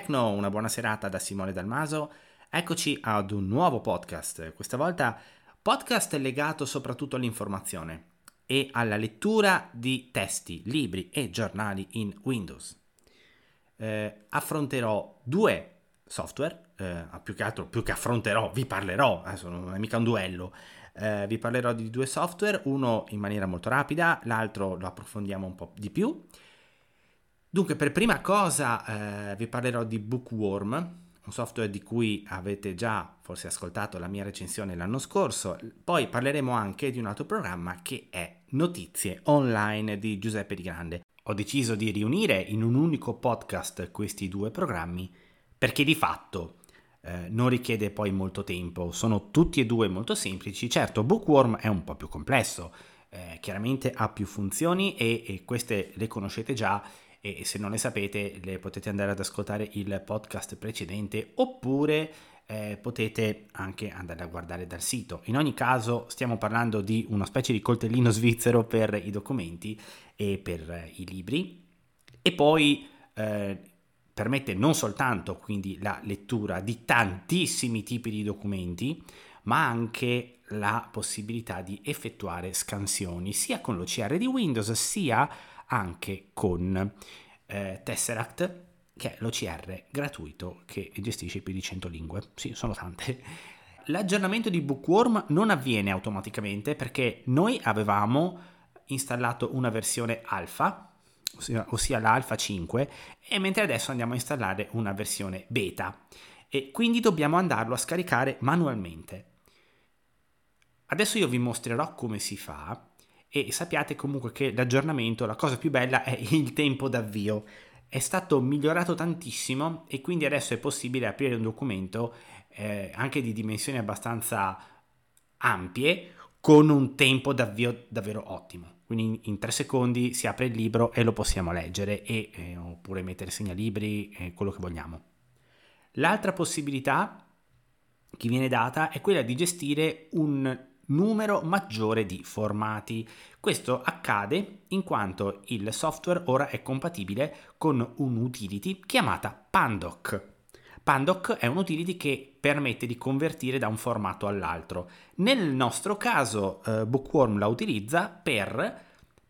Tecno, una buona serata da Simone Dalmaso. Eccoci ad un nuovo podcast, questa volta podcast legato soprattutto all'informazione e alla lettura di testi, libri e giornali in Windows. Eh, affronterò due software, eh, più che altro, più che affronterò, vi parlerò, adesso non è mica un duello, eh, vi parlerò di due software, uno in maniera molto rapida, l'altro lo approfondiamo un po' di più. Dunque, per prima cosa eh, vi parlerò di Bookworm, un software di cui avete già forse ascoltato la mia recensione l'anno scorso. Poi parleremo anche di un altro programma che è Notizie Online di Giuseppe Di Grande. Ho deciso di riunire in un unico podcast questi due programmi perché di fatto eh, non richiede poi molto tempo, sono tutti e due molto semplici. Certo, Bookworm è un po' più complesso, eh, chiaramente ha più funzioni e, e queste le conoscete già e se non le sapete le potete andare ad ascoltare il podcast precedente oppure eh, potete anche andare a guardare dal sito. In ogni caso stiamo parlando di una specie di coltellino svizzero per i documenti e per eh, i libri e poi eh, permette non soltanto quindi la lettura di tantissimi tipi di documenti ma anche la possibilità di effettuare scansioni sia con l'OCR di Windows sia anche con eh, Tesseract, che è l'OCR gratuito che gestisce più di 100 lingue. Sì, sono tante. L'aggiornamento di Bookworm non avviene automaticamente perché noi avevamo installato una versione alfa, ossia, ossia l'alfa 5, e mentre adesso andiamo a installare una versione beta e quindi dobbiamo andarlo a scaricare manualmente. Adesso io vi mostrerò come si fa e sappiate comunque che l'aggiornamento, la cosa più bella è il tempo d'avvio. È stato migliorato tantissimo e quindi adesso è possibile aprire un documento eh, anche di dimensioni abbastanza ampie con un tempo d'avvio davvero ottimo. Quindi in, tre secondi si apre il libro e lo possiamo leggere e, eh, oppure mettere segnalibri, eh, quello che vogliamo. L'altra possibilità che viene data è quella di gestire un numero maggiore di formati. Questo accade in quanto il software ora è compatibile con un'utility chiamata Pandoc. Pandoc è un'utility che permette di convertire da un formato all'altro. Nel nostro caso eh, Bookworm la utilizza per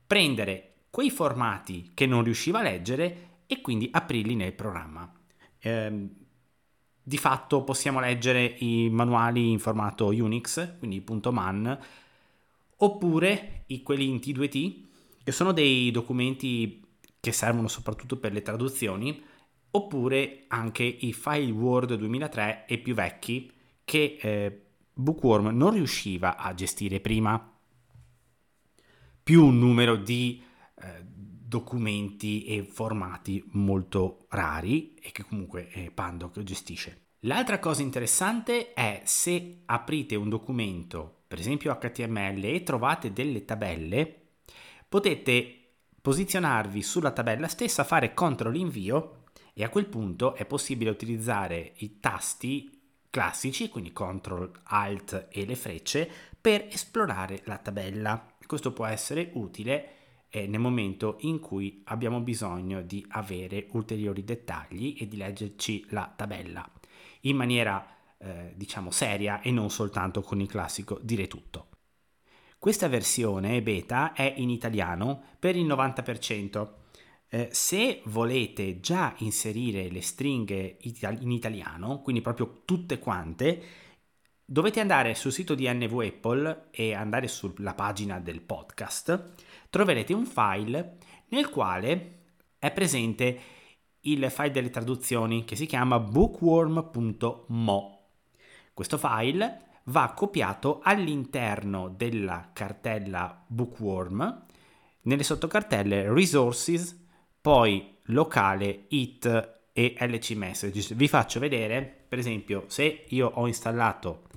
prendere quei formati che non riusciva a leggere e quindi aprirli nel programma. Eh, di fatto possiamo leggere i manuali in formato Unix, quindi .man, oppure i, quelli in T2T, che sono dei documenti che servono soprattutto per le traduzioni, oppure anche i file Word 2003 e più vecchi che eh, Bookworm non riusciva a gestire prima. Più un numero di eh, documenti e formati molto rari e che comunque eh, Pandoc gestisce. L'altra cosa interessante è se aprite un documento, per esempio HTML, e trovate delle tabelle, potete posizionarvi sulla tabella stessa, fare CTRL invio e a quel punto è possibile utilizzare i tasti classici, quindi CTRL, ALT e le frecce, per esplorare la tabella. Questo può essere utile eh, nel momento in cui abbiamo bisogno di avere ulteriori dettagli e di leggerci la tabella in maniera eh, diciamo seria e non soltanto con il classico dire tutto. Questa versione beta è in italiano per il 90%. Eh, se volete già inserire le stringhe in italiano, quindi proprio tutte quante, dovete andare sul sito di NV Apple e andare sulla pagina del podcast troverete un file nel quale è presente il file delle traduzioni che si chiama bookworm.mo. Questo file va copiato all'interno della cartella bookworm, nelle sottocartelle resources, poi locale, it e lc messages. Vi faccio vedere, per esempio, se io ho installato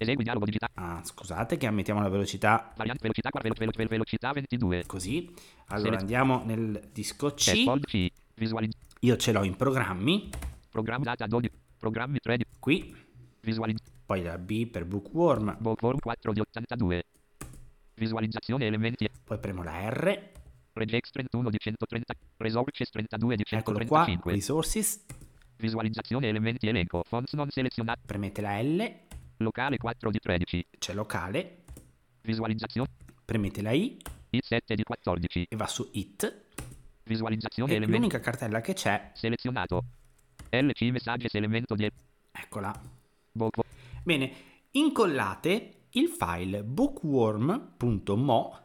Esegui dialogo digitale. Ah, scusate che ammettiamo la velocità. Variante velocità, velo, velo, velo, velocità 22. Così. Allora andiamo nel disco C. C. Visualizz- Io ce l'ho in programmi. Programma data 12. Programmi 3. Qui. Visualizz- Poi la B per bookworm. Bookworm 4 di 82. Visualizzazione elementi. Poi premo la R. Regex 31 di 130. Resources 32 di Eccolo qua. 135. Resources. Visualizzazione elementi elenco. Fonts non selezionati. premete la L, Locale 4 di 13. c'è locale, Visualizzazione. premete la I It 7 di 14. e va su It. Visualizzazione E l'unica cartella che c'è, Selezionato. LC messages elemento di eccola. Book. Bene, incollate il file bookworm.mo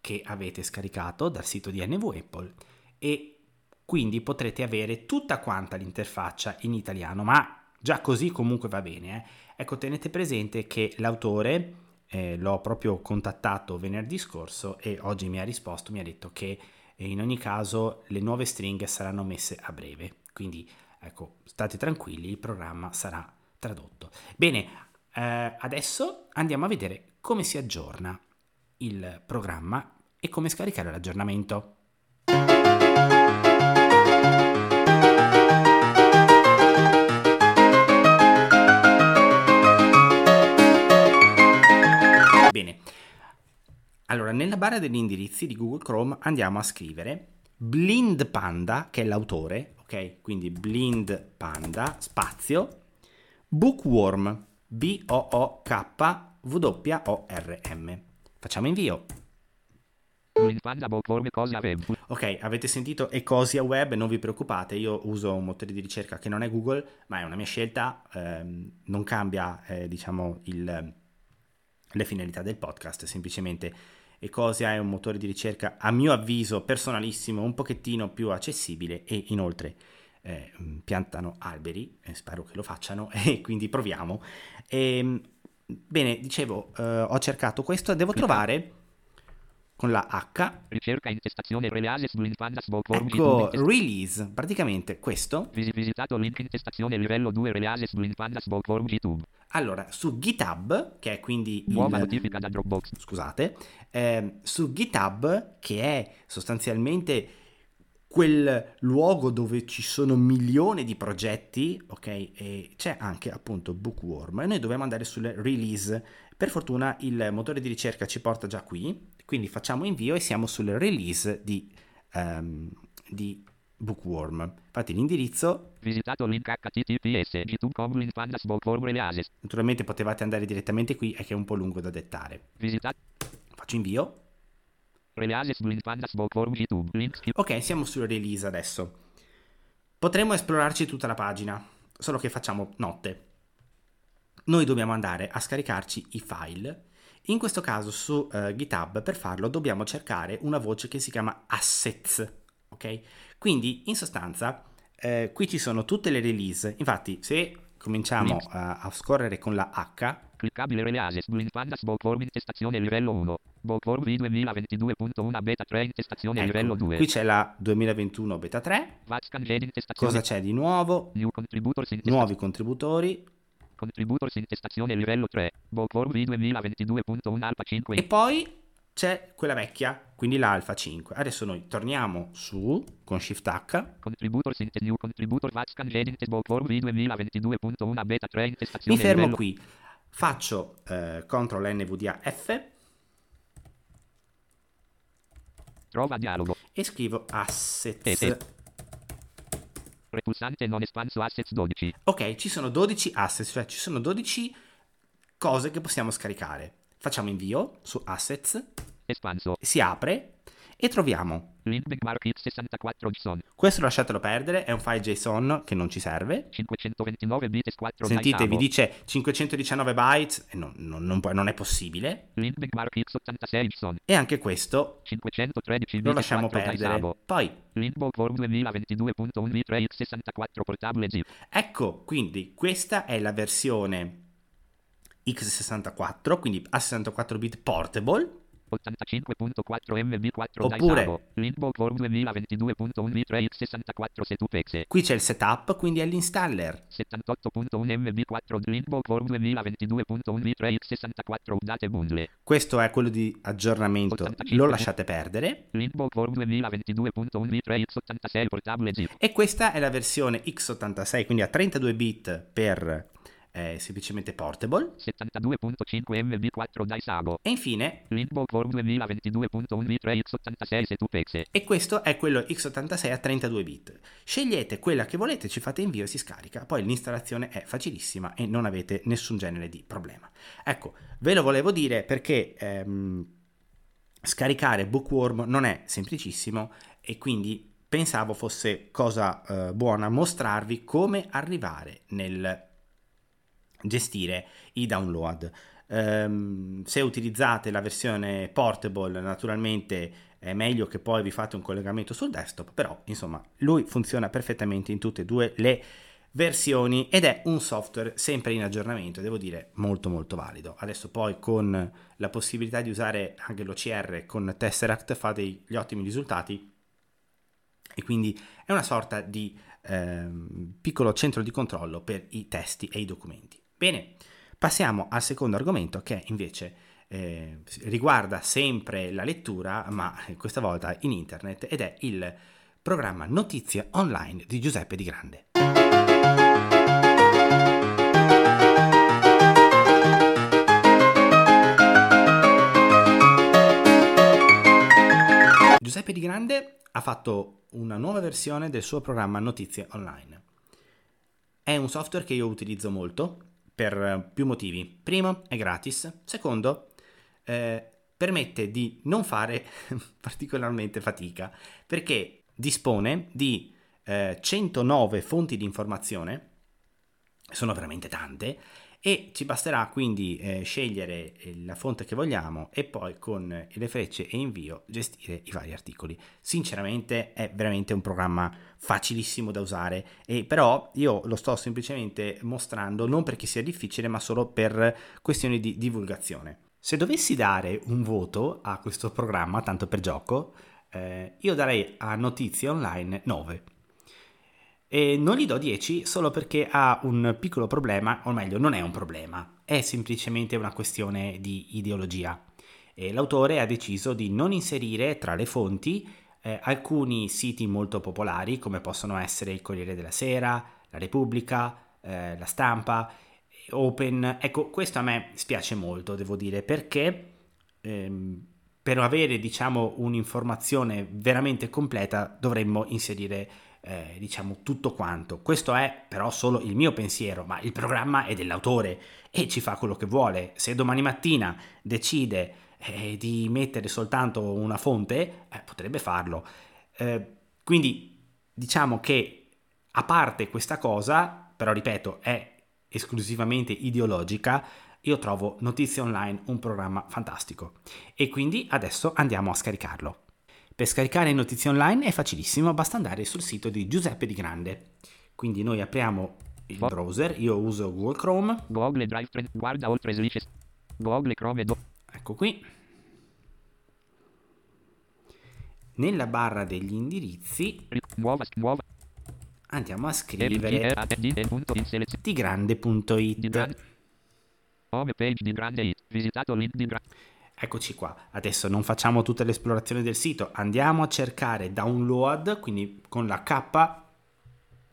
che avete scaricato dal sito di NV Apple e quindi potrete avere tutta quanta l'interfaccia in italiano, ma già così comunque va bene. eh. Ecco, tenete presente che l'autore eh, l'ho proprio contattato venerdì scorso e oggi mi ha risposto, mi ha detto che eh, in ogni caso le nuove stringhe saranno messe a breve, quindi ecco, state tranquilli, il programma sarà tradotto. Bene, eh, adesso andiamo a vedere come si aggiorna il programma e come scaricare l'aggiornamento. Bene, allora nella barra degli indirizzi di Google Chrome andiamo a scrivere Blind Panda, che è l'autore, ok? Quindi Blind Panda, spazio, Bookworm, B-O-O-K-W-O-R-M. Facciamo invio. Ok, avete sentito Ecosia Web, non vi preoccupate, io uso un motore di ricerca che non è Google, ma è una mia scelta, ehm, non cambia, eh, diciamo, il- le finalità del podcast, semplicemente Ecosia è un motore di ricerca, a mio avviso, personalissimo, un pochettino più accessibile e inoltre eh, piantano alberi, e spero che lo facciano, e quindi proviamo. Ehm, bene, dicevo, eh, ho cercato questo, devo trovare con la H Ricerca intestazione Releases Blind Panda Bookworm Ecco, G2 release, praticamente questo. Visi- visitato link intestazione livello 2 Releases Blind Panda Bookworm YouTube. Allora, su GitHub, che è quindi Nuova il... notifica da Dropbox. Scusate, ehm, su GitHub, che è sostanzialmente quel luogo dove ci sono milioni di progetti, ok? E c'è anche appunto Bookworm e noi dobbiamo andare sulle release. Per fortuna il motore di ricerca ci porta già qui, quindi facciamo invio e siamo sulle release di, ehm, di Bookworm. Infatti l'indirizzo Visitato link https g2.com Blind Panda Bookworm Releases. Naturalmente potevate andare direttamente qui, è che è un po' lungo da dettare. Visitato Faccio invio. Releases Bookworm YouTube. Link. Ok, siamo su release adesso. Potremmo esplorarci tutta la pagina, solo che facciamo notte. Noi dobbiamo andare a scaricarci i file. In questo caso su eh, GitHub per farlo dobbiamo cercare una voce che si chiama assets, ok? Quindi in sostanza eh, qui ci sono tutte le release. Infatti se cominciamo Links. a, scorrere con la H, Cliccabile Releases Blind Panda Bookworm intestazione livello 1. Bookworm V 2022.1 beta 3 intestazione ecco, livello 2. qui c'è la 2021 beta 3. Vatscan Gen intestazione. Cosa c'è di nuovo? Nuovi contributori. Contributors intestazione livello 3. Bookworm V 2022.1 alfa 5. E poi c'è quella vecchia, quindi l'alfa 5. Adesso noi torniamo su con Shift H. Contributors int New Contributor Vatscan Gen int Bookworm V 2022.1 beta 3 Mi fermo livello qui. Faccio eh, CTRL NVDA F Trova dialogo. e scrivo assets. Eh, eh. Repulsante non espanso assets 12. Ok, ci sono 12 assets, cioè ci sono 12 cose che possiamo scaricare. Facciamo invio su assets, Espanso. si apre e troviamo Link Mark X64 JSON. questo lasciatelo perdere, è un file JSON che non ci serve. 529 bits 4 Sentite, vi dice 519 bytes e non, non- non non è possibile. Link Mark X86 JSON. E anche questo 513 lo lasciamo 4 perdere. Poi Link Bookworm 2022.1 V3 X64 portabile zip. Ecco, quindi questa è la versione x64, quindi a 64 bit portable. 85.4 MB4 Oppure- Daisavo. Link Bookworm 2022.1 V3 X64 Setupex. Qui c'è il setup, quindi è l'installer. 78.1 MB4 Link Bookworm 2022.1 V3 X64 Update Bundle. Questo è quello di aggiornamento, 85. lo lasciate perdere. Link Bookworm 2022.1 V3 X86 portabile zip. E questa è la versione x86, quindi a 32 bit per è semplicemente portable. 72.5 MB4 dai Sago. E infine, Link Bookworm 2022.1 V3 X86 Setupex. e questo è quello x86 a 32 bit. Scegliete quella che volete, ci fate invio e si scarica. Poi l'installazione è facilissima e non avete nessun genere di problema. Ecco, ve lo volevo dire perché ehm, scaricare Bookworm non è semplicissimo e quindi pensavo fosse cosa eh, buona mostrarvi come arrivare nel gestire i download. Ehm, se utilizzate la versione portable, naturalmente è meglio che poi vi fate un collegamento sul desktop, però insomma lui funziona perfettamente in tutte e due le versioni ed è un software sempre in aggiornamento, devo dire molto molto valido. Adesso poi con la possibilità di usare anche l'OCR con Tesseract fa degli ottimi risultati e quindi è una sorta di ehm, piccolo centro di controllo per i testi e i documenti. Bene, passiamo al secondo argomento che invece eh, riguarda sempre la lettura, ma questa volta in internet ed è il programma Notizie Online di Giuseppe Di Grande. Giuseppe Di Grande ha fatto una nuova versione del suo programma Notizie Online. È un software che io utilizzo molto per più motivi. Primo, è gratis. Secondo, eh, permette di non fare particolarmente fatica perché dispone di eh, 109 fonti di informazione, sono veramente tante, e ci basterà quindi eh, scegliere eh, la fonte che vogliamo e poi con eh, le frecce e invio gestire i vari articoli. Sinceramente è veramente un programma facilissimo da usare e però io lo sto semplicemente mostrando non perché sia difficile ma solo per questioni di divulgazione. Se dovessi dare un voto a questo programma, tanto per gioco, eh, io darei a Notizie Online 9. E non gli do 10 solo perché ha un piccolo problema, o meglio, non è un problema, è semplicemente una questione di ideologia. E l'autore ha deciso di non inserire tra le fonti eh, alcuni siti molto popolari, come possono essere il Corriere della Sera, la Repubblica, eh, la Stampa, Open. Ecco, questo a me spiace molto, devo dire, perché ehm, per avere, diciamo, un'informazione veramente completa dovremmo inserire eh, diciamo tutto quanto. Questo è però solo il mio pensiero, ma il programma è dell'autore e ci fa quello che vuole. Se domani mattina decide eh, di mettere soltanto una fonte, eh, potrebbe farlo. Eh, quindi diciamo che a parte questa cosa, però ripeto, è esclusivamente ideologica, io trovo Notizie Online un programma fantastico e quindi adesso andiamo a scaricarlo. Per scaricare notizie online è facilissimo, basta andare sul sito di Giuseppe Di Grande. Quindi noi apriamo il browser, io uso Google Chrome, Google Drive Trend. Guarda oltre slice. Google Chrome do. ecco qui. Nella barra degli indirizzi ri- Nuova. Nuova. andiamo a scrivere digrande.it. grande. Home page di grande hit. Visitato link di grande. Eccoci qua, adesso non facciamo tutta l'esplorazione del sito, andiamo a cercare download, quindi con la K,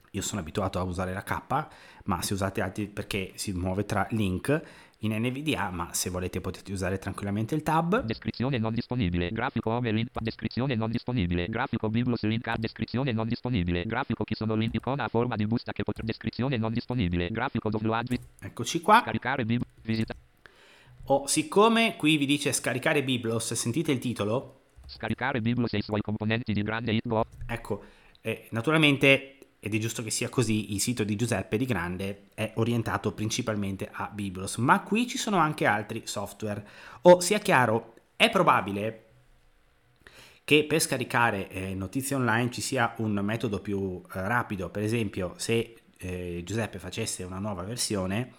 io sono abituato a usare la K, ma se usate altri perché si muove tra link in NVDA, ma se volete potete usare tranquillamente il tab. Descrizione non disponibile. Grafico home link. Descrizione non disponibile. Grafico biblos link a descrizione non disponibile. Grafico chi sono link icona a forma di busta che potrà. Descrizione non disponibile. Grafico download. Eccoci qua. Caricare bib. Visita. Oh, siccome qui vi dice scaricare Biblos, sentite il titolo? Scaricare biblos e i suoi componenti di grande hit go. Ecco, eh, naturalmente, ed è giusto che sia così, il sito di Giuseppe Di Grande è orientato principalmente a Biblos, ma qui ci sono anche altri software. O sia chiaro, è probabile che per scaricare eh, notizie online ci sia un metodo più eh, rapido, per esempio se eh, Giuseppe facesse una nuova versione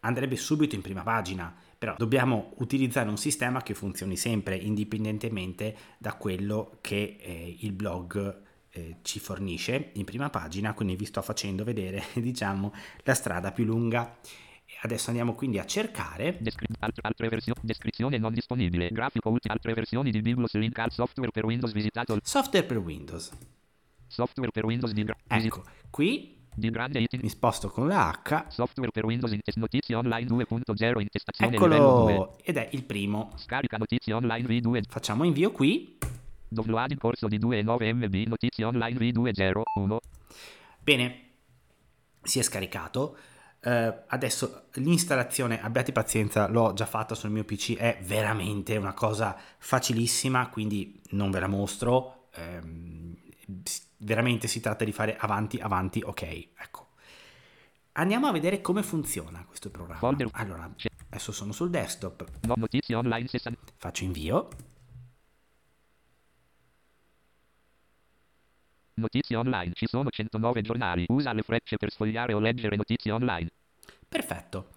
andrebbe subito in prima pagina, però dobbiamo utilizzare un sistema che funzioni sempre indipendentemente da quello che eh, il blog eh, ci fornisce in prima pagina, quindi vi sto facendo vedere diciamo la strada più lunga. Adesso andiamo quindi a cercare Descri- altre, altre versioni. Descrizione non disponibile. Grafico ulti. Altre versioni di biblos link al software per Windows. Visitato. software per Windows. Software per Windows di gra- Ecco, qui. Mi sposto con la H, Software per Windows in test notizie online 2.0 intestazione livello 2. eccolo, ed è il primo. Scarica notizie online V2. Facciamo invio qui, Download in corso di 2,9 MB notizie online V201. Bene, si è scaricato. Eh, adesso l'installazione, abbiate pazienza, l'ho già fatta sul mio PC, è veramente una cosa facilissima, quindi non ve la mostro. Ehm, veramente si tratta di fare avanti, avanti, ok, ecco. Andiamo a vedere come funziona questo programma. Folder. Allora, adesso sono sul desktop, No notizie online 60. faccio invio. Notizie online. Ci sono 109 giornali. Usa le frecce per sfogliare o leggere notizie online. Perfetto.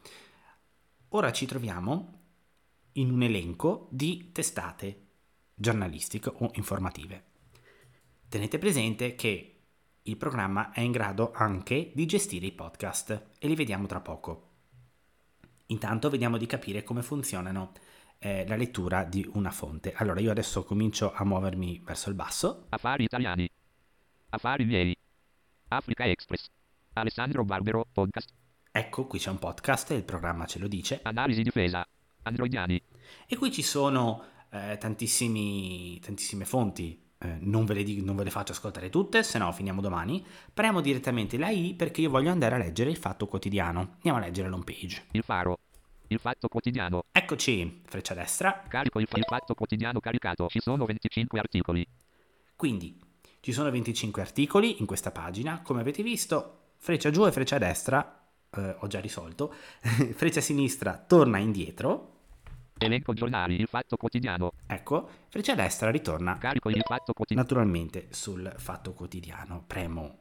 Ora ci troviamo in un elenco di testate giornalistiche o informative. Tenete presente che il programma è in grado anche di gestire i podcast e li vediamo tra poco. Intanto vediamo di capire come funzionano eh, la lettura di una fonte. Allora io adesso comincio a muovermi verso il basso. Affari italiani. Affari miei. Africa Express. Alessandro Barbero, podcast. Ecco, qui c'è un podcast, il programma ce lo dice. Analisi difesa. Androidiani. E qui ci sono eh, tantissimi, tantissime fonti, eh, non, ve le di- non ve le faccio ascoltare tutte, se no finiamo domani. Premo direttamente la I perché io voglio andare a leggere il fatto quotidiano. Andiamo a leggere l'home page. Il faro. Il fatto quotidiano. Eccoci, freccia destra. Carico il, il fatto quotidiano caricato. Ci sono 25 articoli. Quindi ci sono 25 articoli in questa pagina, come avete visto, freccia giù e freccia destra, eh, ho già risolto, freccia sinistra torna indietro, Elenco giornali. Il fatto quotidiano. ecco, freccia destra ritorna Carico il fatto quotidiano. naturalmente sul fatto quotidiano. Premo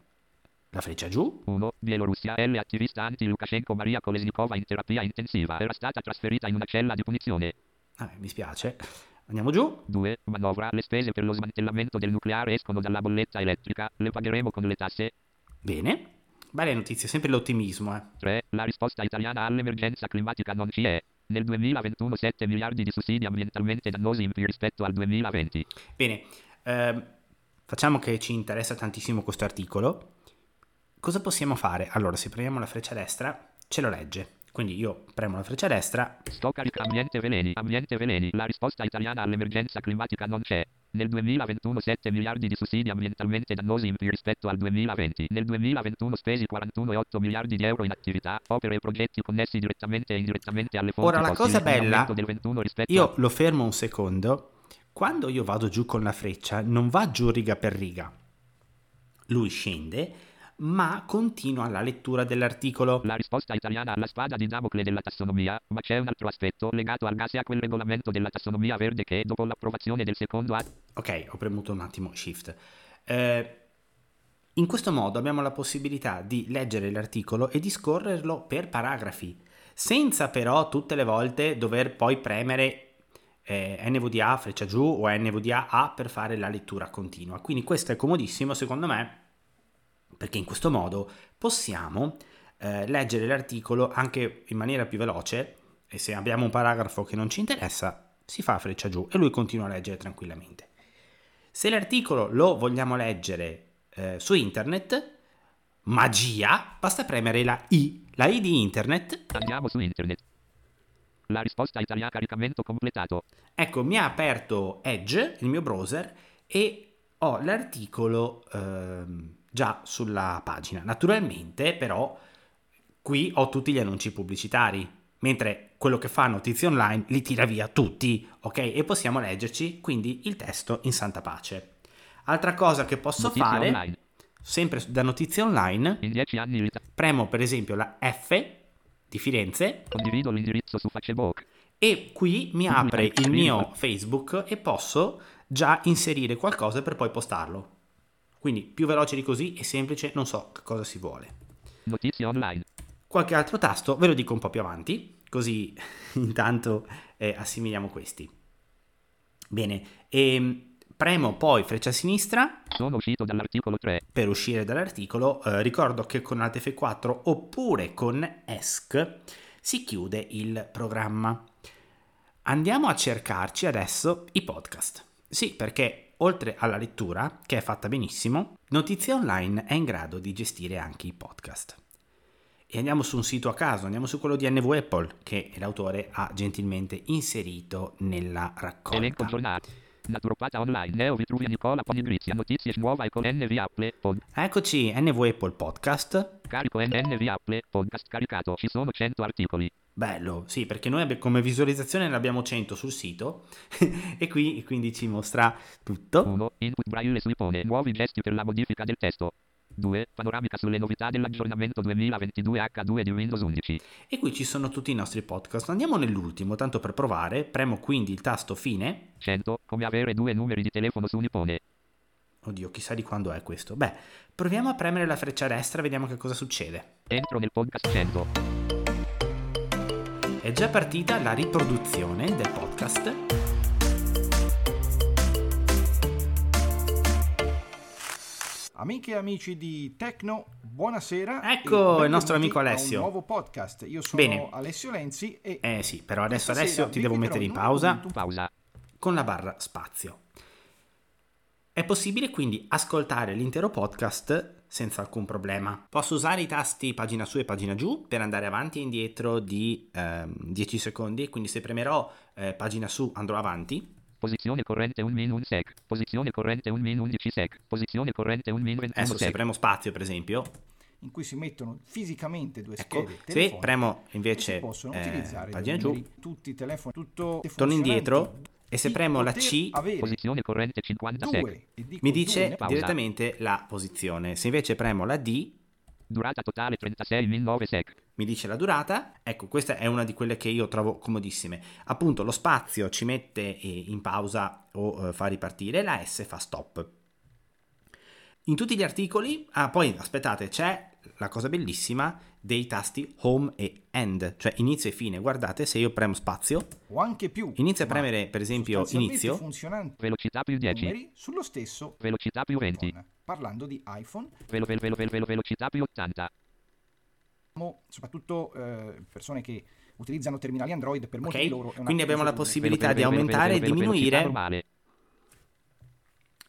la freccia giù, 1. Bielorussia. L. Attivista anti-Lukashenko Maria Kolesnikova in terapia intensiva. Era stata trasferita in una cella di punizione. Ah, mi spiace, andiamo giù, 2. Manovra. Le spese per lo smantellamento del nucleare escono dalla bolletta elettrica. Le pagheremo con le tasse. bene, belle notizie, sempre l'ottimismo, eh. 3. La risposta italiana all'emergenza climatica non ci è. Nel 2021 7 miliardi di sussidi ambientalmente dannosi in più rispetto al 2020. Bene, ehm, facciamo che ci interessa tantissimo questo articolo. Cosa possiamo fare? Allora, se premiamo la freccia destra, ce lo legge. Quindi io premo la freccia destra, Sto carica ambiente veleni. Ambiente veleni. La risposta italiana all'emergenza climatica non c'è. Nel 2021 7 miliardi di sussidi ambientalmente dannosi in più rispetto al 2020. Nel 2021 spesi 41,8 miliardi di euro in attività, opere e progetti connessi direttamente e indirettamente alle fonti Ora, la fossili, cosa bella- aumento del 21 rispetto io lo fermo un secondo. Quando io vado giù con la freccia, non va giù riga per riga. Lui scende, ma continua la lettura dell'articolo. La risposta italiana alla spada di Damocle della tassonomia, ma c'è un altro aspetto legato al gas e a quel regolamento della tassonomia verde che, dopo l'approvazione del secondo atto, Ok, ho premuto un attimo shift. Eh, in questo modo abbiamo la possibilità di leggere l'articolo e di scorrerlo per paragrafi, senza però tutte le volte dover poi premere eh, NVDA freccia giù o NVDA A per fare la lettura continua. Quindi questo è comodissimo secondo me perché in questo modo possiamo eh, leggere l'articolo anche in maniera più veloce e se abbiamo un paragrafo che non ci interessa si fa freccia giù e lui continua a leggere tranquillamente. Se l'articolo lo vogliamo leggere eh, su internet, magia, basta premere la I, la I di internet. andiamo su internet. La risposta italiana caricamento completato. Ecco, mi ha aperto Edge, il mio browser, e ho l'articolo ehm, già sulla pagina. Naturalmente, però, qui ho tutti gli annunci pubblicitari, mentre quello che fa Notizie Online li tira via tutti, ok? E possiamo leggerci quindi il testo in santa pace. Altra cosa che posso Notizie fare, online. sempre da Notizie Online, In 10 anni premo per esempio la F di Firenze condivido l'indirizzo su Facebook. e qui mi apre il mio Facebook e posso già inserire qualcosa per poi postarlo. Quindi più veloce di così e semplice, non so che cosa si vuole. Notizie online. Qualche altro tasto ve lo dico un po' più avanti, così intanto eh, assimiliamo questi. Bene, e premo poi freccia sinistra Sono uscito dall'articolo 3. per uscire dall'articolo. Eh, ricordo che con Alt F4 oppure con ESC si chiude il programma. Andiamo a cercarci adesso i podcast. Sì, perché oltre alla lettura, che è fatta benissimo, Notizie Online è in grado di gestire anche i podcast. E andiamo su un sito a caso, andiamo su quello di NV Apple, che l'autore ha gentilmente inserito nella raccolta. Elenco giornate. Naturopata online, Neo Vitruvia Nicola Ponigrizia, notizie nuova con NV Apple, pod. Eccoci, NV Apple Podcast. Carico NV Apple, podcast caricato, ci sono 100 articoli. Bello, sì, perché noi come visualizzazione ne abbiamo 100 sul sito e qui quindi ci mostra tutto. 1. Input braille su ipone, nuovi gesti per la modifica del testo. 2. Panoramica sulle novità dell'aggiornamento 2022 H2 di Windows 11. E qui ci sono tutti i nostri podcast. Andiamo nell'ultimo, tanto per provare. Premo quindi il tasto fine. 100. Come avere due numeri di telefono su un ipone. Oddio, chissà di quando è questo. Beh, proviamo a premere la freccia destra e vediamo che cosa succede. Entro nel podcast 100. È già partita la riproduzione del podcast. Amiche e amici di Tecno, buonasera. Ecco il nostro amico Alessio. un nuovo podcast. Io sono Bene. Alessio Lenzi e Eh sì, però adesso Alessio ti devo mettere in pausa. Pausa. con la barra spazio. È possibile quindi ascoltare l'intero podcast senza alcun problema. Posso usare i tasti pagina su e pagina giù per andare avanti e indietro di ehm, 10 secondi, quindi se premerò eh, pagina su andrò avanti. Posizione corrente 1 min 1 sec. Posizione corrente 1 min 11 sec. Posizione corrente 1 min 21 Adesso se premo spazio per esempio, in cui si mettono fisicamente due ecco, schede se premo invece possono eh, utilizzare pagina giù, tutti i telefoni, tutto torno indietro e se premo la C avere Posizione corrente 50 sec. due, dico mi due dice direttamente la posizione. Se invece premo la D Durata totale 36 min 9 sec. mi dice la durata. Ecco, questa è una di quelle che io trovo comodissime. Appunto, lo spazio ci mette eh, in pausa o eh, fa ripartire, la S fa stop. In tutti gli articoli, ah, poi aspettate, c'è la cosa bellissima dei tasti home e end, cioè inizio e fine. Guardate, se io premo spazio, o anche più. inizio a premere per esempio inizio, Velocità più 10. numeri sullo stesso Velocità più 20. iPhone. Parlando di iPhone, Velo, velo, velo, velo, velo, velocità più 80. abbiamo soprattutto eh, persone che utilizzano terminali Android per molti Ok, di loro è una quindi abbiamo la possibilità Velo, velo, di aumentare e velo, velo, velocità diminuire normale.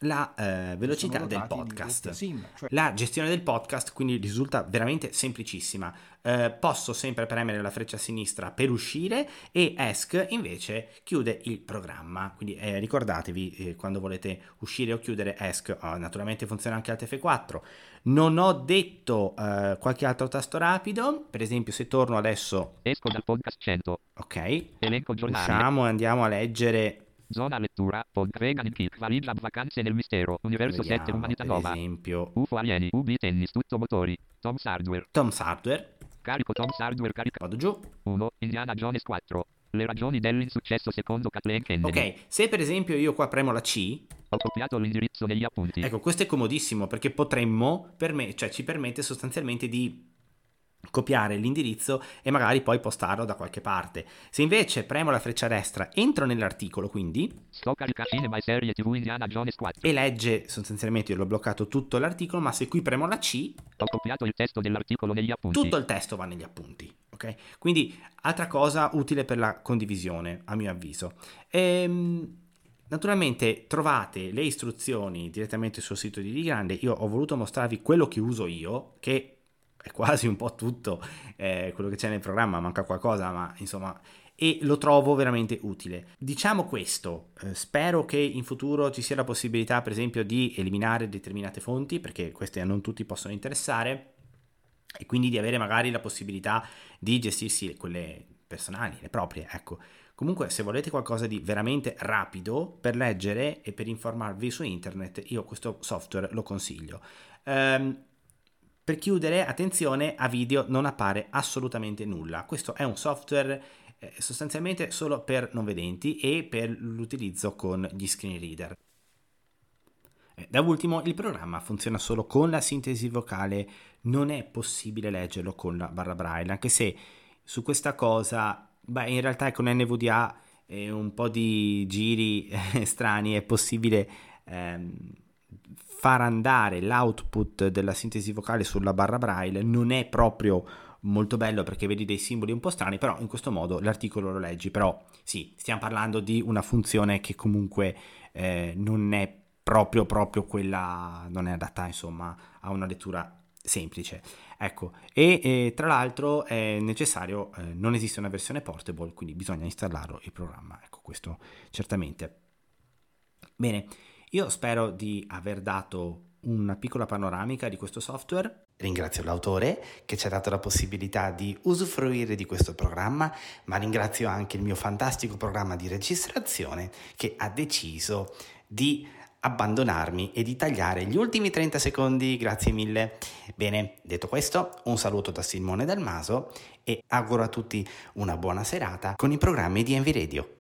La eh, velocità del podcast. SIM, cioè La gestione del podcast quindi risulta veramente semplicissima. Eh, posso sempre premere la freccia a sinistra per uscire e ESC invece chiude il programma. Quindi eh, ricordatevi eh, quando volete uscire o chiudere ESC. Ah, naturalmente funziona anche Alt F4. Non ho detto eh, qualche altro tasto rapido. Per esempio se torno adesso, Esco dal podcast 100. ok, Elenco giornale. usciamo e andiamo a leggere. Zona lettura. Pod vegan in kick. Valigia vacanze nel mistero. Universo 7 Vediamo, umanità per nova. esempio UFO alieni. UB tennis. Tutto motori. Tom's Hardware. Tom's Hardware. Carico Tom's Hardware carica. Vado giù. 1. Indiana Jones 4. Le ragioni dell'insuccesso secondo Kathleen Kennedy. Ok, se per esempio io qua premo la C, Ho copiato l'indirizzo negli appunti. Ecco, questo è comodissimo perché potremmo, per me, cioè ci permette sostanzialmente di copiare l'indirizzo e magari poi postarlo da qualche parte. Se invece premo la freccia destra, entro nell'articolo quindi e serie TV Indiana Jones 4. legge sostanzialmente io l'ho bloccato tutto l'articolo, ma se qui premo la C, Ho copiato il testo dell'articolo negli appunti. tutto il testo va negli appunti. Ok? Quindi altra cosa utile per la condivisione, a mio avviso. Ehm, Naturalmente trovate le istruzioni direttamente sul sito di Digrande. Io ho voluto mostrarvi quello che uso io, che è quasi un po' tutto eh, quello che c'è nel programma, manca qualcosa, ma insomma, e lo trovo veramente utile. Diciamo questo, eh, spero che in futuro ci sia la possibilità, per esempio, di eliminare determinate fonti, perché queste non tutti possono interessare, e quindi di avere magari la possibilità di gestirsi quelle personali, le proprie, ecco. Comunque, se volete qualcosa di veramente rapido per leggere e per informarvi su internet, io questo software lo consiglio. Ehm, per chiudere, attenzione, a video non appare assolutamente nulla. Questo è un software eh, sostanzialmente solo per non vedenti e per l'utilizzo con gli screen reader. Eh, Da ultimo, il programma funziona solo con la sintesi vocale, non è possibile leggerlo con la barra braille, anche se su questa cosa, beh, in realtà con NVDA e un po' di giri eh, strani è possibile ehm, far andare l'output della sintesi vocale sulla barra braille, non è proprio molto bello perché vedi dei simboli un po' strani, però in questo modo l'articolo lo leggi, però sì, stiamo parlando di una funzione che comunque eh, non è proprio proprio quella, non è adatta insomma a una lettura semplice. Ecco, e, e tra l'altro è necessario, eh, non esiste una versione portable, quindi bisogna installarlo il programma. Ecco, questo certamente. Bene, io spero di aver dato una piccola panoramica di questo software. Ringrazio l'autore che ci ha dato la possibilità di usufruire di questo programma, ma ringrazio anche il mio fantastico programma di registrazione che ha deciso di abbandonarmi e di tagliare gli ultimi 30 secondi, grazie mille. Bene, detto questo, un saluto da Simone Dalmaso e auguro a tutti una buona serata con i programmi di Envy Radio.